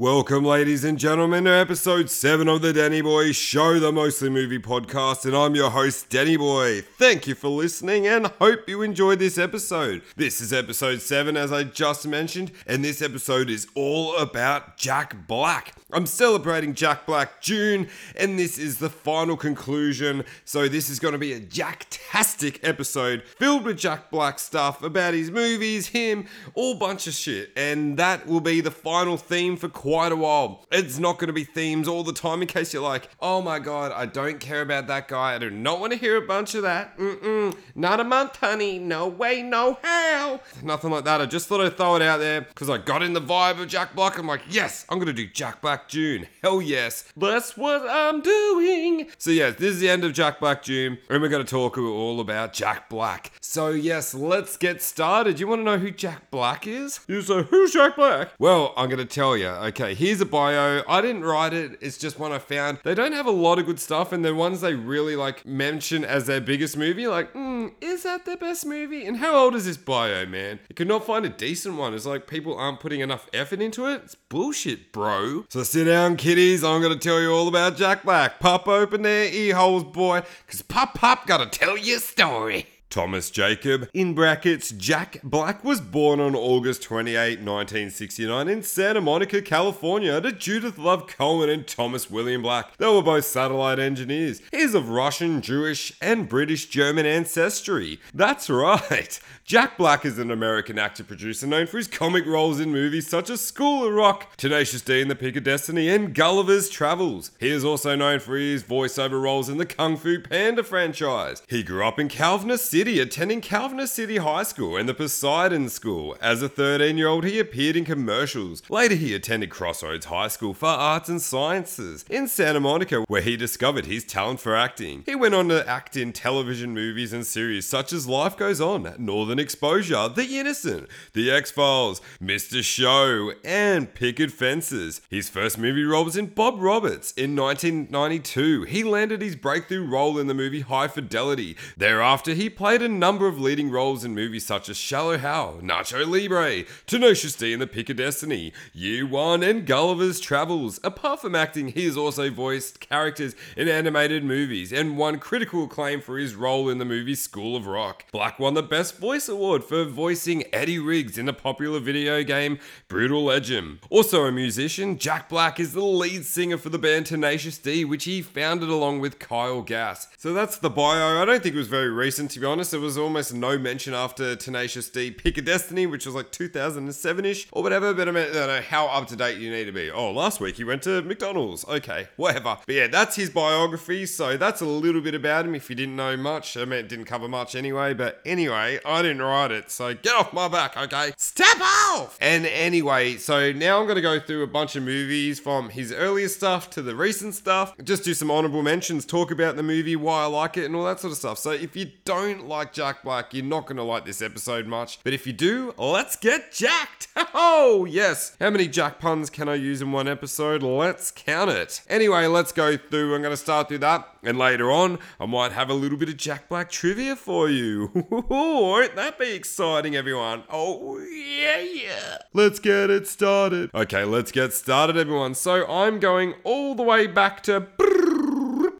Welcome, ladies and gentlemen, to episode 7 of the Danny Boy Show, the mostly movie podcast, and I'm your host, Danny Boy. Thank you for listening and hope you enjoyed this episode. This is episode 7, as I just mentioned, and this episode is all about Jack Black. I'm celebrating Jack Black June, and this is the final conclusion. So, this is going to be a Jack-tastic episode filled with Jack Black stuff about his movies, him, all bunch of shit, and that will be the final theme for quite a while. It's not going to be themes all the time in case you're like, oh my god, I don't care about that guy. I do not want to hear a bunch of that. Mm-mm. Not a month, honey. No way, no how. Nothing like that. I just thought I'd throw it out there because I got in the vibe of Jack Black. I'm like, yes, I'm going to do Jack Black June. Hell yes. That's what I'm doing. So, yes, this is the end of Jack Black June, and we're going to talk all about Jack Black. So, yes, let's get started. You want to know who Jack Black is? You say, who's Jack Black? Well, I'm going to tell you. Okay, here's a bio. I didn't write it, it's just one I found. They don't have a lot of good stuff, and the ones they really like mention as their biggest movie, like, hmm, is that their best movie? And how old is this bio, man? You could not find a decent one. It's like people aren't putting enough effort into it. It's bullshit, bro. So sit down, kiddies. I'm gonna tell you all about Jack Black. Pop open their ear holes, boy, cause Pop Pop gotta tell you a story. Thomas Jacob, in brackets, Jack Black was born on August 28, 1969 in Santa Monica, California to Judith Love Cohen and Thomas William Black. They were both satellite engineers. He's of Russian, Jewish, and British German ancestry. That's right. Jack Black is an American actor producer known for his comic roles in movies such as School of Rock, Tenacious D and the Pick of Destiny, and Gulliver's Travels. He is also known for his voiceover roles in the Kung Fu Panda franchise. He grew up in Culver City, attending Culver City High School and the Poseidon School. As a 13 year old, he appeared in commercials. Later, he attended Crossroads High School for Arts and Sciences in Santa Monica, where he discovered his talent for acting. He went on to act in television movies and series such as Life Goes On, Northern Exposure, The Innocent, The X Files, Mr. Show, and Picket Fences. His first movie role was in Bob Roberts in 1992. He landed his breakthrough role in the movie High Fidelity. Thereafter, he played a number of leading roles in movies such as Shallow Hal, Nacho Libre, Tenacious D and the Pick of Destiny, Year One, and Gulliver's Travels. Apart from acting, he has also voiced characters in animated movies and won critical acclaim for his role in the movie School of Rock. Black won the Best Voice Award for voicing Eddie Riggs in the popular video game Brutal Legend. Also a musician, Jack Black is the lead singer for the band Tenacious D, which he founded along with Kyle Gass. So that's the bio. I don't think it was very recent, to be honest. There was almost no mention after Tenacious D Pick of Destiny, which was like 2007 ish or whatever, but I, mean, I don't know how up to date you need to be. Oh, last week he went to McDonald's. Okay, whatever. But yeah, that's his biography, so that's a little bit about him if you didn't know much. I mean, it didn't cover much anyway, but anyway, I didn't write it, so get off my back, okay? Step off! And anyway, so now I'm gonna go through a bunch of movies from his earlier stuff to the recent stuff, just do some honorable mentions, talk about the movie, why I like it, and all that sort of stuff. So if you don't like Jack Black, you're not gonna like this episode much. But if you do, let's get jacked! Oh, yes! How many Jack puns can I use in one episode? Let's count it. Anyway, let's go through. I'm gonna start through that, and later on, I might have a little bit of Jack Black trivia for you. Won't that be exciting, everyone? Oh, yeah, yeah. Let's get it started. Okay, let's get started, everyone. So I'm going all the way back to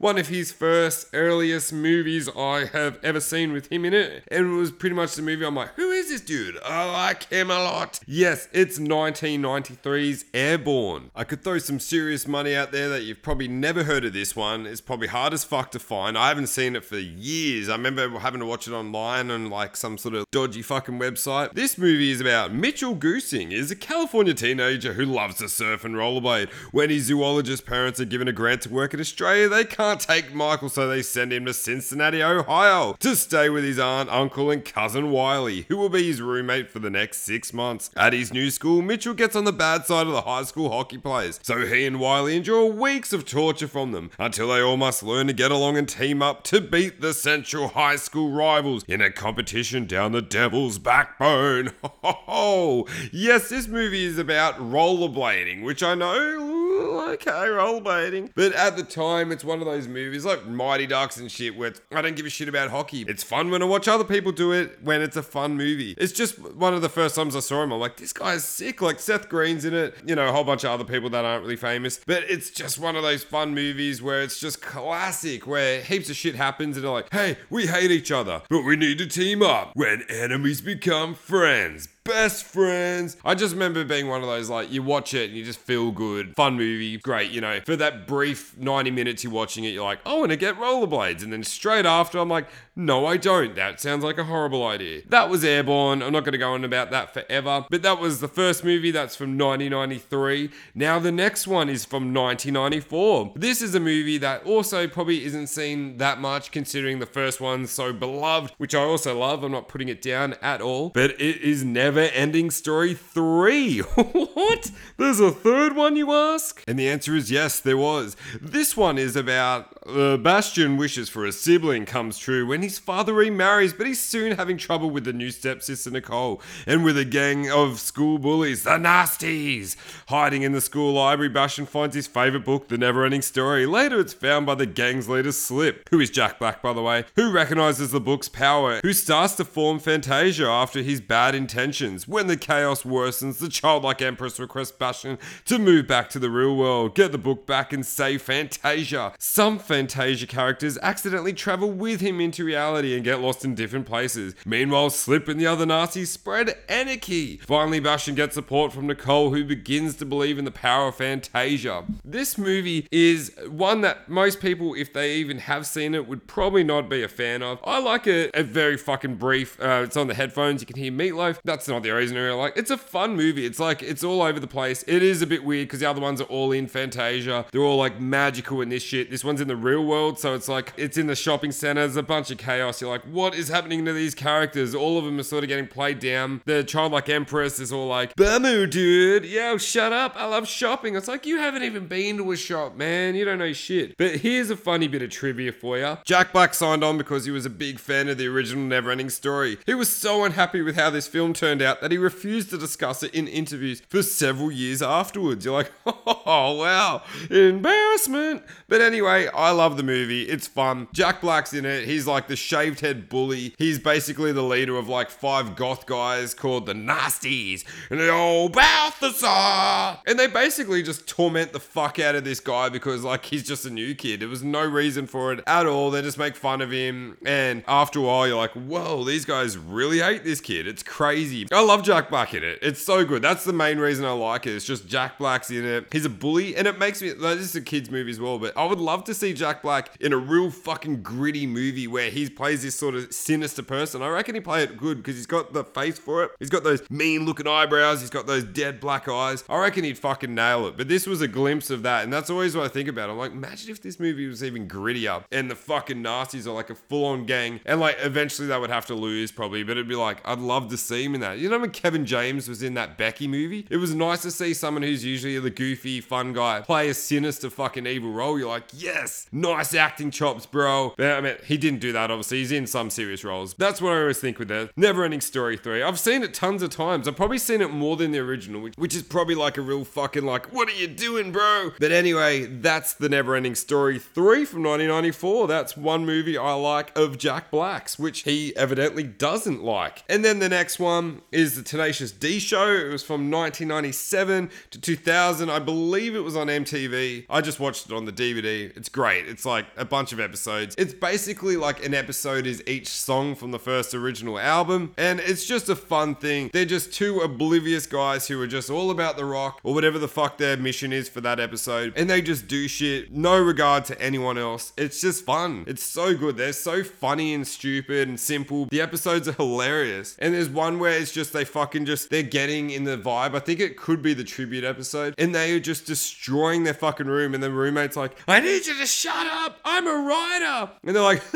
one of his first earliest movies I have ever seen with him in it. And it was pretty much the movie I'm like, who is this dude? Oh, I like him a lot. Yes, it's 1993's Airborne. I could throw some serious money out there that you've probably never heard of this one. It's probably hard as fuck to find. I haven't seen it for years. I remember having to watch it online on like some sort of dodgy fucking website. This movie is about Mitchell Goosen is a California teenager who loves to surf and rollerblade. When his zoologist parents are given a grant to work in Australia, they can't take Michael, so they send him to Cincinnati, Ohio to stay with his aunt, uncle, and cousin Wiley, who will be his roommate for the next six months. At his new school, Mitchell gets on the bad side of the high school hockey players, so he and Wiley endure weeks of torture from them until they all must learn to get along and team up to beat the Central High School rivals in a competition down the devil's backbone. Ho! Yes, this movie is about rollerblading, which I know okay, rollerblading. But at the time, it's one of those movies like Mighty Ducks and shit where I don't give a shit about hockey. It's fun when I watch other people do it when it's a fun movie. It's just one of the first times I saw him. I'm like, this guy's sick. Like Seth Green's in it, you know, a whole bunch of other people that aren't really famous. But it's just one of those fun movies where it's just classic, where heaps of shit happens and they're like, hey, we hate each other, but we need to team up when enemies become friends best friends. I just remember being one of those like you watch it and you just feel good, fun movie, great. You know, for that brief 90 minutes you're watching it, you're like, I want to get rollerblades, and then straight after, I'm like, no, I don't. That sounds like a horrible idea. That was Airborne. I'm not going to go on about that forever, but that was the first movie. That's from 1993. Now the next one is from 1994. This is a movie that also probably isn't seen that much, considering the first one's so beloved, which I also love. I'm not putting it down at all, but it is never Ending Story 3. what? There's a third one, you ask? And the answer is yes, there was. This one is about uh, Bastian wishes for a sibling comes true when his father remarries, but he's soon having trouble with the new stepsister Nicole and with a gang of school bullies, the Nasties. Hiding in the school library, Bastian finds his favourite book, The Never Ending Story. Later, it's found by the gang's leader, Slip, who is Jack Black, by the way, who recognises the book's power, who starts to form Fantasia after his bad intentions when the chaos worsens, the childlike Empress requests Bastian to move back to the real world, get the book back, and save Fantasia. Some Fantasia characters accidentally travel with him into reality and get lost in different places. Meanwhile, Slip and the other Nasties spread anarchy. Finally, Bastian gets support from Nicole, who begins to believe in the power of Fantasia. This movie is one that most people, if they even have seen it, would probably not be a fan of. I like it. It's very fucking brief. Uh, it's on the headphones. You can hear Meatloaf. That's not the reason I like. It's a fun movie. It's like it's all over the place. It is a bit weird because the other ones are all in Fantasia. They're all like magical in this shit. This one's in the real world, so it's like it's in the shopping center. There's a bunch of chaos. You're like, what is happening to these characters? All of them are sort of getting played down. The childlike empress is all like, Bamu, dude. Yo, shut up. I love shopping. It's like you haven't even been to a shop, man. You don't know shit. But here's a funny bit of trivia for you. Jack Black signed on because he was a big fan of the original Neverending Story. He was so unhappy with how this film turned turned out that he refused to discuss it in interviews for several years afterwards. You're like, oh, wow, embarrassment. But anyway, I love the movie. It's fun. Jack Black's in it. He's like the shaved head bully. He's basically the leader of like five goth guys called the Nasties. And they all Balthazar. And they basically just torment the fuck out of this guy because like he's just a new kid. There was no reason for it at all. They just make fun of him. And after a while, you're like, whoa, these guys really hate this kid. It's crazy. I love Jack Black in it. It's so good. That's the main reason I like it. It's just Jack Black's in it. He's a bully, and it makes me. Like, this is a kids' movie as well, but I would love to see Jack Black in a real fucking gritty movie where he plays this sort of sinister person. I reckon he play it good because he's got the face for it. He's got those mean-looking eyebrows. He's got those dead black eyes. I reckon he'd fucking nail it. But this was a glimpse of that, and that's always what I think about. I'm like, imagine if this movie was even grittier, and the fucking nasties are like a full-on gang, and like eventually they would have to lose probably, but it'd be like, I'd love to see him in that. You know when Kevin James was in that Becky movie? It was nice to see someone who's usually the goofy, fun guy play a sinister fucking evil role. You're like, yes, nice acting chops, bro. But, I mean, he didn't do that, obviously. He's in some serious roles. That's what I always think with that. Never Ending Story 3. I've seen it tons of times. I've probably seen it more than the original, which is probably like a real fucking like, what are you doing, bro? But anyway, that's the Never Ending Story 3 from 1994. That's one movie I like of Jack Black's, which he evidently doesn't like. And then the next one is the Tenacious D show. It was from 1997 to 2000. I believe it was on MTV. I just watched it on the DVD. It's great. It's like a bunch of episodes. It's basically like an episode is each song from the first original album, and it's just a fun thing. They're just two oblivious guys who are just all about the rock or whatever the fuck their mission is for that episode, and they just do shit, no regard to anyone else. It's just fun. It's so good. They're so funny and stupid and simple. The episodes are hilarious. And there's one where it's just they fucking just they're getting in the vibe. I think it could be the tribute episode, and they are just destroying their fucking room. And the roommate's like, "I need you to shut up. I'm a writer." And they're like,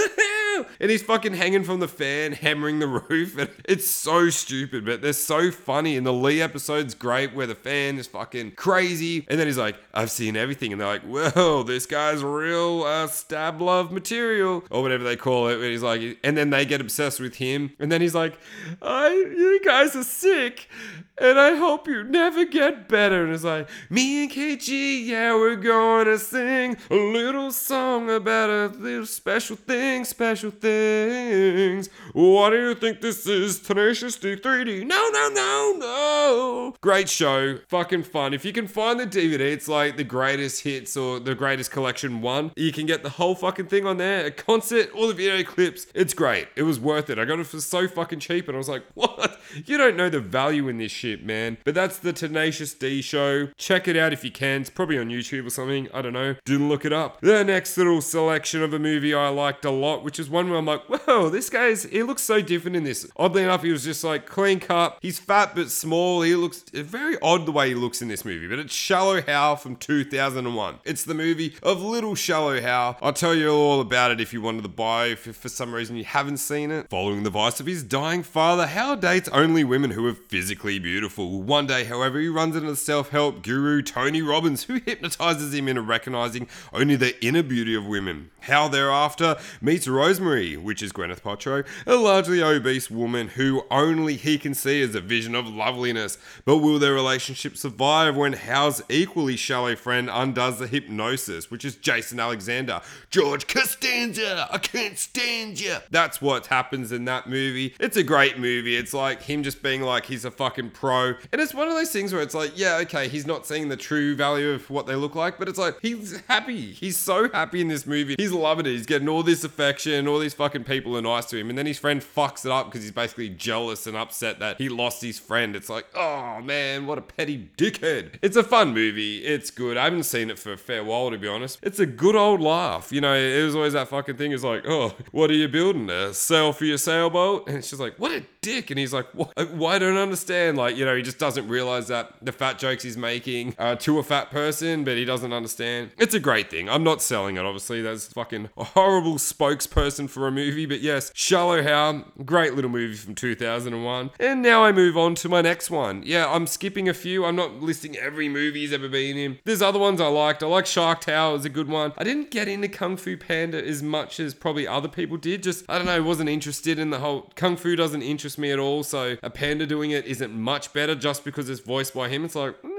And he's fucking hanging from the fan, hammering the roof. And it's so stupid, but they're so funny. And the Lee episode's great where the fan is fucking crazy. And then he's like, I've seen everything. And they're like, well, this guy's real uh, stab love material or whatever they call it. And he's like, and then they get obsessed with him. And then he's like, I, you guys are sick. And I hope you never get better. And it's like, me and KG, yeah, we're gonna sing a little song about a little special thing, special things. What do you think this is? Tenacious D 3D? No, no, no, no. Great show, fucking fun. If you can find the DVD, it's like the greatest hits or the greatest collection one. You can get the whole fucking thing on there, a concert, all the video clips. It's great. It was worth it. I got it for so fucking cheap, and I was like, what? You don't know the value in this shit, man. But that's the Tenacious D show. Check it out if you can. It's probably on YouTube or something. I don't know. Didn't look it up. The next little selection of a movie I liked a lot, which is one where I'm like, whoa, this guy's, he looks so different in this. Oddly enough, he was just like clean cut. He's fat but small. He looks very odd the way he looks in this movie, but it's Shallow Hal from 2001. It's the movie of Little Shallow Hal. I'll tell you all about it if you wanted to buy, if for some reason you haven't seen it. Following the advice of his dying father, Hal dates only women who are physically beautiful. One day, however, he runs into the self help guru Tony Robbins, who hypnotizes him into recognizing only the inner beauty of women. Hal thereafter meets Rosemary, which is Gwyneth Paltrow, a largely obese woman who only he can see as a vision of loveliness. But will their relationship survive when Hal's equally shallow friend undoes the hypnosis, which is Jason Alexander? George Costanza, I can't stand you. That's what happens in that movie. It's a great movie. It's like him just being like he's a fucking pro. And it's one of those things where it's like, yeah, okay, he's not seeing the true value of what they look like, but it's like he's happy. He's so happy in this movie. He's loving it. He's getting all this affection, all these fucking people are nice to him. And then his friend fucks it up because he's basically jealous and upset that he lost his friend. It's like, oh man, what a petty dickhead. It's a fun movie. It's good. I haven't seen it for a fair while, to be honest. It's a good old laugh. You know, it was always that fucking thing. It's like, oh, what are you building? A sail for your sailboat? And she's like, what a dick. And he's like? Why don't I understand? Like, you know, he just doesn't realize that the fat jokes he's making to a fat person, but he doesn't understand. It's a great thing. I'm not selling it, obviously. That's fucking a horrible spokesperson for a movie. But yes, Shallow Hal, great little movie from 2001. And now I move on to my next one. Yeah, I'm skipping a few. I'm not listing every movie he's ever been in. There's other ones I liked. I like Shark Tale is a good one. I didn't get into Kung Fu Panda as much as probably other people did. Just, I don't know, wasn't interested in the whole Kung Fu doesn't interest me at all. So a panda doing it isn't much better just because it's voiced by him. It's like, hmm,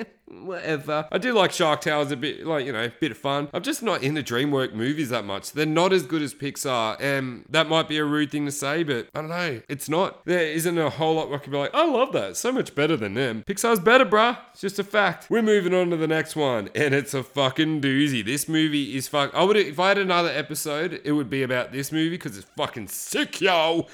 eh, whatever. I do like Shark Tale as a bit, like, you know, a bit of fun. I'm just not into DreamWorks movies that much. They're not as good as Pixar. And that might be a rude thing to say, but I don't know. It's not. There isn't a whole lot where I can be like, I love that. So much better than them. Pixar's better, bruh. It's just a fact. We're moving on to the next one. And it's a fucking doozy. This movie is fuck. I would, if I had another episode, it would be about this movie because it's fucking sick, yo.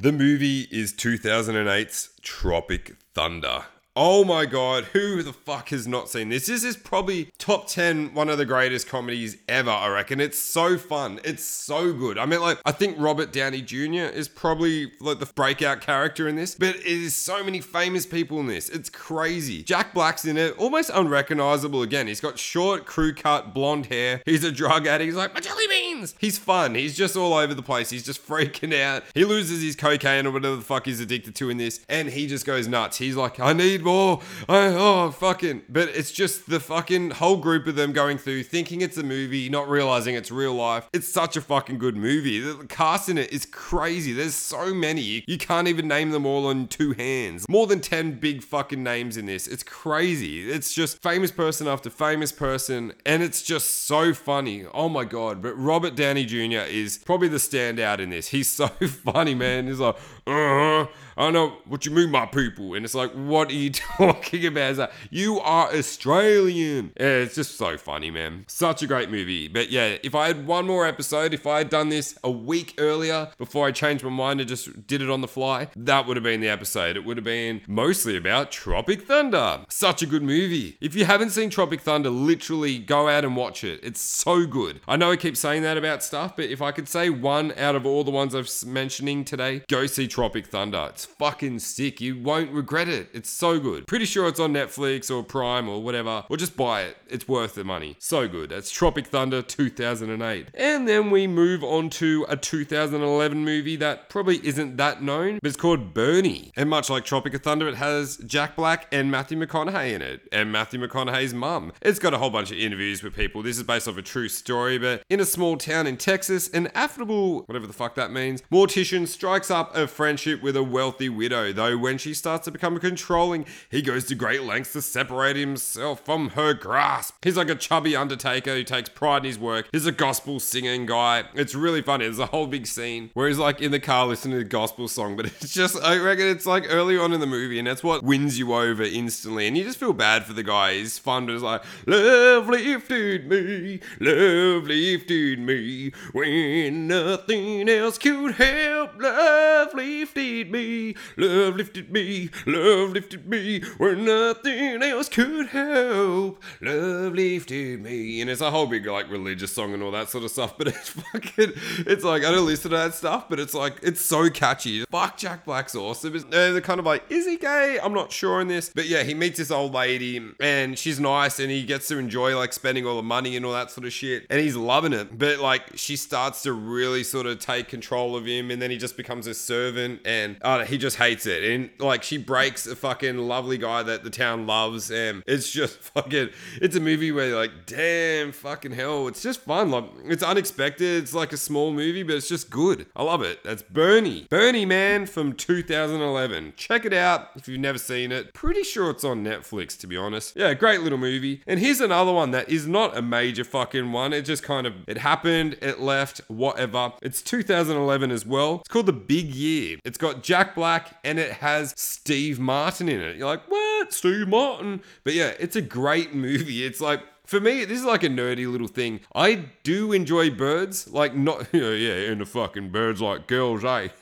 The movie is 2008's Tropic Thunder. Oh my god, who the fuck has not seen this? This is probably top 10, one of the greatest comedies ever, I reckon. It's so fun. It's so good. I mean, like, I think Robert Downey Jr. is probably like the breakout character in this, but it is so many famous people in this. It's crazy. Jack Black's in it, almost unrecognizable again. He's got short, crew cut, blonde hair. He's a drug addict. He's like, my jelly beans. He's fun. He's just all over the place. He's just freaking out. He loses his cocaine or whatever the fuck he's addicted to in this, and he just goes nuts. He's like, I need Oh, I, oh, fucking. But it's just the fucking whole group of them going through, thinking it's a movie, not realizing it's real life. It's such a fucking good movie. The cast in it is crazy. There's so many. You can't even name them all on two hands. More than 10 big fucking names in this. It's crazy. It's just famous person after famous person, and it's just so funny. Oh my god. But Robert Downey Jr. is probably the standout in this. He's so funny, man. He's like, uh-huh. I don't know what you mean, my people. And it's like, what are you talking about? Like, you are Australian. Yeah, it's just so funny, man. Such a great movie. But yeah, if I had one more episode, if I had done this a week earlier before I changed my mind and just did it on the fly, that would have been the episode. It would have been mostly about Tropic Thunder. Such a good movie. If you haven't seen Tropic Thunder, literally go out and watch it. It's so good. I know I keep saying that about stuff, but if I could say one out of all the ones I've mentioning today, go see Tropic Thunder. It's fucking sick. You won't regret it. It's so good. Pretty sure it's on Netflix or Prime or whatever. Or just buy it. It's worth the money. So good. That's Tropic Thunder 2008. And then we move on to a 2011 movie that probably isn't that known, but it's called Bernie. And much like Tropic of Thunder, it has Jack Black and Matthew McConaughey in it, and Matthew McConaughey's mum. It's got a whole bunch of interviews with people. This is based off a true story, but in a small town in Texas, an affable, whatever the fuck that means, mortician strikes up a friendship with a wealthy widow. Though when she starts to become controlling, he goes to great lengths to separate himself from her grasp. He's like a chubby undertaker who takes pride in his work. He's a gospel singing guy. It's really funny. There's a whole big scene where he's like in the car listening to the gospel song, but it's just, I reckon it's like early on in the movie, and that's what wins you over instantly. And you just feel bad for the guy. He's fun, but it's like, love lifted me, love lifted me when nothing else could help. Love lifted me, love lifted me, love lifted me where nothing else could help. Love lifted me. And it's a whole big like religious song and all that sort of stuff, but it's fucking, it's like, I don't listen to that stuff, but it's like, it's so catchy. Fuck, Jack Black's awesome. Uh, They're kind of like, is he gay? I'm not sure on this. But yeah, he meets this old lady and she's nice and he gets to enjoy like spending all the money and all that sort of shit. And he's loving it. But like, she starts to really sort of take control of him and then he just becomes a servant and uh, he just hates it. And like, she breaks a fucking lovely guy that the town loves. And it's just fucking, it's a movie where you're like, damn, fucking hell. It's just fun. Like, it's unexpected. It's like a small movie, but it's just good. I love it. That's Bernie. Bernie Man from 2011. Check it out if you've never seen it. Pretty sure it's on Netflix, to be honest. Yeah, great little movie. And here's another one that is not a major fucking one. It just kind of, it happened, it left, whatever. It's 2011 as well. It's called The Big Year. It's got Jack Black and it has Steve Martin in it. You're like, what? Steve Martin? But yeah, it's a great movie. It's like, for me, this is like a nerdy little thing. I do enjoy birds, like not, know, yeah, and the fucking birds like girls, eh?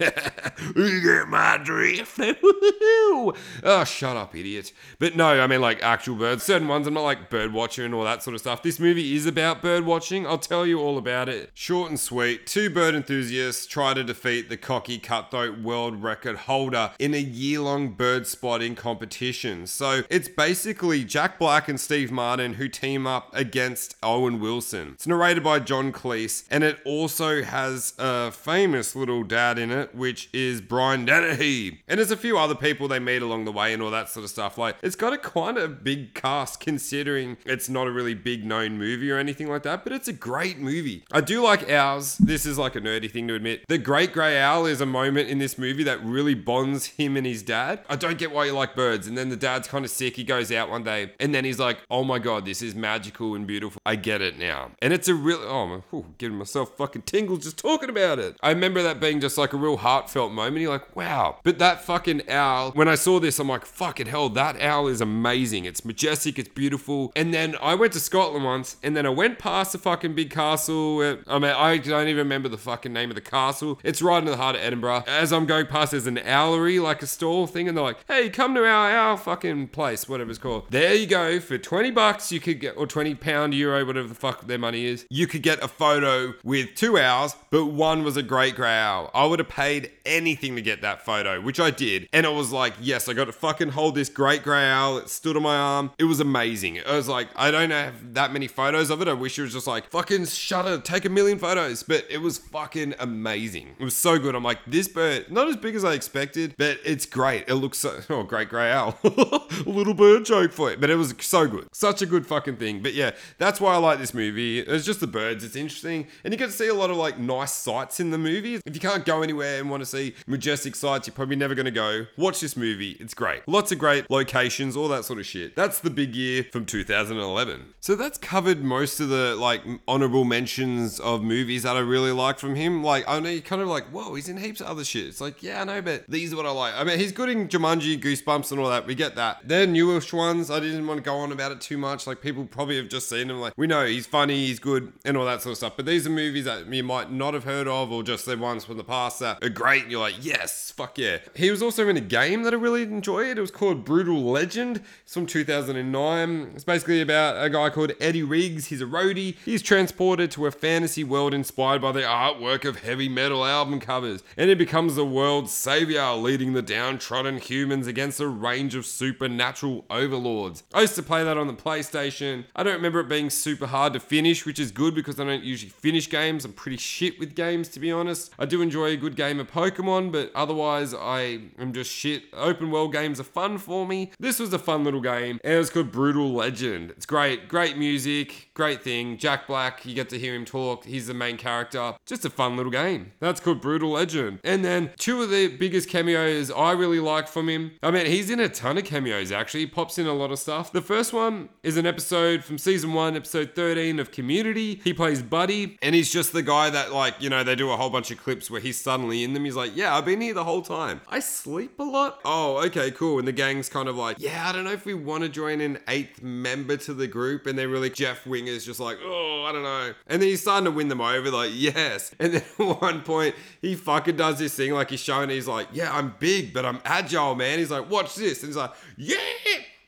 you get my drift. oh, shut up, idiot. But no, I mean like actual birds. Certain ones, I'm not like bird watching and all that sort of stuff. This movie is about bird watching. I'll tell you all about it. Short and sweet. Two bird enthusiasts try to defeat the cocky cutthroat world record holder in a year-long bird spotting competition. So it's basically Jack Black and Steve Martin who team up against Owen Wilson. It's narrated by John Cleese, and it also has a famous little dad in it, which is Brian Dennehy. And there's a few other people they meet along the way and all that sort of stuff. Like, it's got a quite a big cast considering it's not a really big known movie or anything like that, but it's a great movie. I do like Owls. This is like a nerdy thing to admit. The Great Grey Owl is a moment in this movie that really bonds him and his dad. I don't get why you like birds. And then the dad's kind of sick. He goes out one day and then he's like, oh my God, this is magical and beautiful. I get it now. And it's a real, oh, I'm giving myself fucking tingles just talking about it. I remember that being just like a real heartfelt moment. You're like, wow. But that fucking owl, when I saw this, I'm like, fucking hell, that owl is amazing. It's majestic, it's beautiful. And then I went to Scotland once and then I went past the fucking big castle. I mean, I don't even remember the fucking name of the castle. It's right in the heart of Edinburgh. As I'm going past, there's an owlery, like a stall thing, and they're like, hey, come to our, our fucking place, whatever it's called. There you go. For 20 bucks, you could get, or 20 pound, euro, whatever the fuck their money is, you could get a photo with two owls, but one was a great grey owl. I would have paid anything to get that photo, which I did. And I was like, yes, I got to fucking hold this great grey owl. It stood on my arm. It was amazing. I was like, I don't have that many photos of it. I wish it was just like, fucking shutter, take a million photos. But it was fucking amazing. It was so good. I'm like, this bird, not as big as I expected, but it's great. It looks so, oh, great grey owl. A little bird joke for it. But it was so good. Such a good fucking thing. But yeah, that's why I like this movie. It's just the birds. It's interesting. And you get to see a lot of like nice sights in the movie. If you can't go anywhere and want to see majestic sights, you're probably never going to go. Watch this movie. It's great. Lots of great locations, all that sort of shit. That's the big year from 2011. So that's covered most of the like honorable mentions of movies that I really like from him. Like, I know you're kind of like, whoa, he's in heaps of other shit. It's like, yeah, I know, but these are what I like. I mean, he's good in Jumanji, Goosebumps, and all that. We get that. They're newish ones. I didn't want to go on about it too much. Like, people probably have just seen him. Like we know he's funny, he's good, and all that sort of stuff. But these are movies that you might not have heard of, or just the ones from the past that are great. And you're like, yes, fuck yeah. He was also in a game that I really enjoyed. It was called Brutal Legend. It's from 2009. It's basically about a guy called Eddie Riggs. He's a roadie. He's transported to a fantasy world inspired by the artwork of heavy metal album covers, and he becomes the world's savior, leading the downtrodden humans against a range of supernatural overlords. I used to play that on the PlayStation. I don't remember it being super hard to finish, which is good because I don't usually finish games. I'm pretty shit with games, to be honest. I do enjoy a good game of Pokemon, but otherwise, I am just shit. Open world games are fun for me. This was a fun little game, and it's called Brutal Legend. It's great, great music, great thing. Jack Black, you get to hear him talk. He's the main character. Just a fun little game. That's called Brutal Legend. And then two of the biggest cameos I really like from him. I mean, he's in a ton of cameos actually. He pops in a lot of stuff. The first one is an episode from season one, episode 13 of Community. He plays Buddy, and he's just the guy that, like, you know, they do a whole bunch of clips where he's suddenly in them. He's like, Yeah, I've been here the whole time. I sleep a lot. Oh, okay, cool. And the gang's kind of like, Yeah, I don't know if we want to join an eighth member to the group. And they're really, Jeff Winger's just like, Oh, I don't know. And then he's starting to win them over, like, Yes. And then at one point, he fucking does this thing like he's showing, he's like, Yeah, I'm big, but I'm agile, man. He's like, Watch this. And he's like, Yeah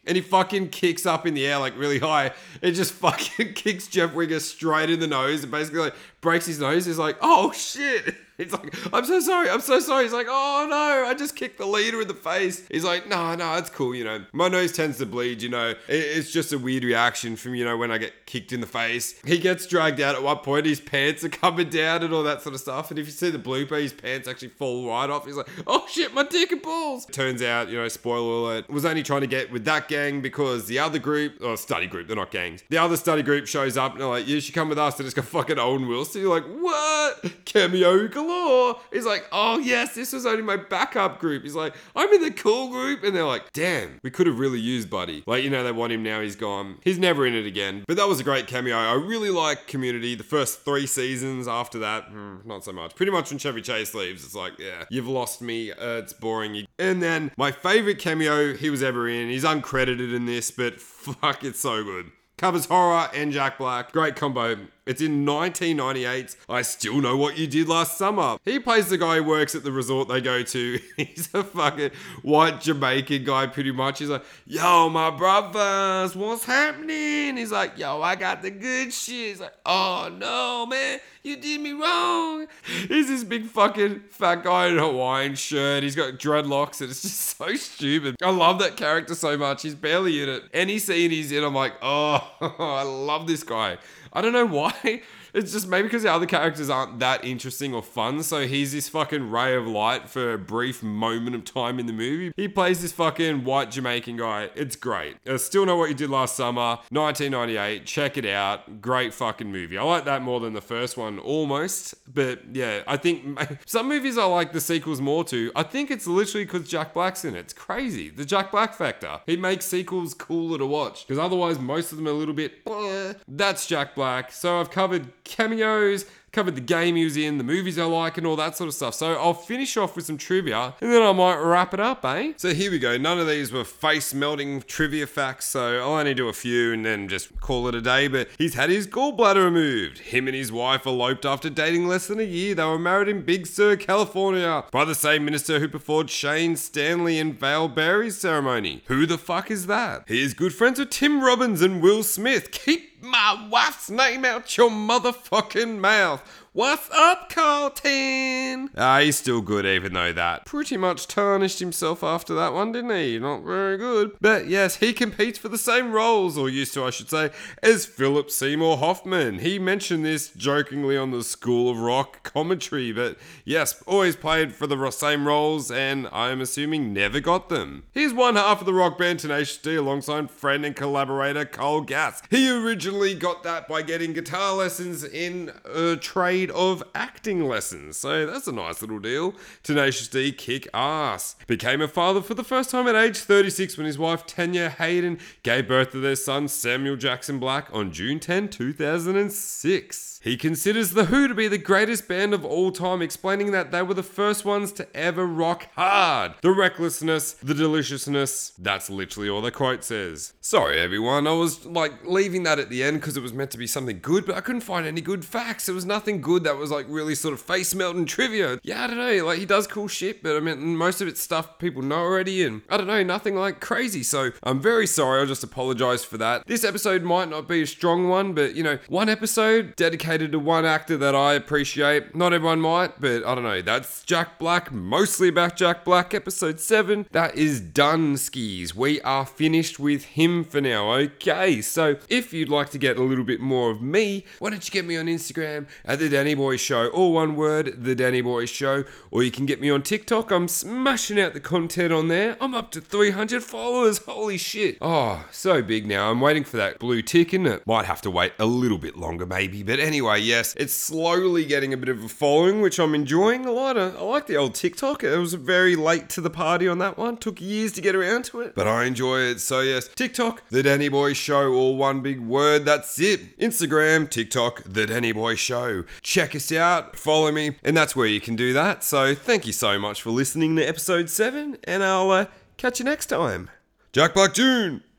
and he fucking kicks up in the air like really high. It just fucking kicks Jeff Winger straight in the nose and basically like breaks his nose. He's like, oh shit. He's like, I'm so sorry, I'm so sorry. He's like, oh no, I just kicked the leader in the face. He's like, no, no, it's cool, you know. My nose tends to bleed, you know. It's just a weird reaction from, you know, when I get kicked in the face. He gets dragged out at one point, his pants are coming down and all that sort of stuff. And if you see the blooper, his pants actually fall right off. He's like, oh shit, my dick and balls. Turns out, you know, spoiler alert, was only trying to get with that gang because the other group, or study group, they're not gangs. The other study group shows up and they're like, you should come with us. And it's got fucking Owen Wilson. You're like, what? Cameo He's like, oh yes, this was only my backup group. He's like, I'm in the cool group. And they're like, damn, we could have really used Buddy. Like, you know, they want him now, he's gone. He's never in it again. But that was a great cameo. I really like Community. The first three seasons after that, hmm, not so much. Pretty much when Chevy Chase leaves, it's like, yeah, you've lost me. Uh, it's boring. And then my favorite cameo he was ever in, he's uncredited in this, but fuck, it's so good. Covers horror and Jack Black. Great combo. It's in 1998. I still know what you did last summer. He plays the guy who works at the resort they go to. He's a fucking white Jamaican guy, pretty much. He's like, yo, my brothers, what's happening? He's like, yo, I got the good shit. He's like, oh no, man, you did me wrong. He's this big fucking fat guy in a Hawaiian shirt. He's got dreadlocks and it's just so stupid. I love that character so much. He's barely in it. Any scene he's in, I'm like, oh, I love this guy. I don't know why. It's just maybe because the other characters aren't that interesting or fun. So he's this fucking ray of light for a brief moment of time in the movie. He plays this fucking white Jamaican guy. It's great. I still know what you did last summer, 1998. Check it out. Great fucking movie. I like that more than the first one almost. But yeah, I think some movies I like the sequels more to. I think it's literally because Jack Black's in it. It's crazy. The Jack Black factor. He makes sequels cooler to watch because otherwise most of them are a little bit. Bleh. That's Jack Black. So I've covered cameos, covered the game he was in, the movies I like, and all that sort of stuff. So I'll finish off with some trivia and then I might wrap it up, eh? So here we go. None of these were face melting trivia facts, so I'll only do a few and then just call it a day. But he's had his gallbladder removed. Him and his wife eloped after dating less than a year. They were married in Big Sur, California, by the same minister who performed Shane Stanley and Val Berry's ceremony. Who the fuck is that? He is good friends with Tim Robbins and Will Smith. Keep my wife's name out your motherfucking mouth. What's up, Carlton? Ah, he's still good, even though that pretty much tarnished himself after that one, didn't he? Not very good. But yes, he competes for the same roles, or used to, I should say, as Philip Seymour Hoffman. He mentioned this jokingly on the School of Rock commentary, but yes, always played for the same roles, and I'm assuming never got them. He's one half of the rock band Tenacious D alongside friend and collaborator Kyle Gass. He originally got that by getting guitar lessons in a trade of acting lessons. So that's a nice little deal. Tenacious D kick ass. Became a father for the first time at age 36 when his wife Tanya Haden gave birth to their son Samuel Jackson Black on June 10, 2006. He considers The Who to be the greatest band of all time, explaining that they were the first ones to ever rock hard. The recklessness, the deliciousness, that's literally all the quote says. Sorry everyone, I was like leaving that at the end because it was meant to be something good, but I couldn't find any good facts. There was nothing good that was like really sort of face melting trivia. Yeah, I don't know, like he does cool shit, but I mean, most of it's stuff people know already, and I don't know, nothing like crazy. So I'm very sorry, I'll just apologize for that. This episode might not be a strong one, but you know, one episode dedicated to one actor that I appreciate. Not everyone might, but I don't know. That's Jack Black, mostly about Jack Black, episode 7. That is done, skis. We are finished with him for now, okay? So if you'd like to get a little bit more of me, why don't you get me on Instagram at The Danny Boy Show, all one word, The Danny Boy Show, or you can get me on TikTok. I'm smashing out the content on there. I'm up to 300 followers. Holy shit. Oh, so big now. I'm waiting for that blue tick, and it might have to wait a little bit longer, maybe. But anyway, yes, it's slowly getting a bit of a following, which I'm enjoying a lot. I like the old TikTok. It was very late to the party on that one. Took years to get around to it, but I enjoy it. So yes, TikTok, The Danny Boy Show, all one big word. That's it. Instagram, TikTok, The Danny Boy Show. Check us out, follow me, and that's where you can do that. So thank you so much for listening to episode 7, and I'll uh, catch you next time. Jack Black June!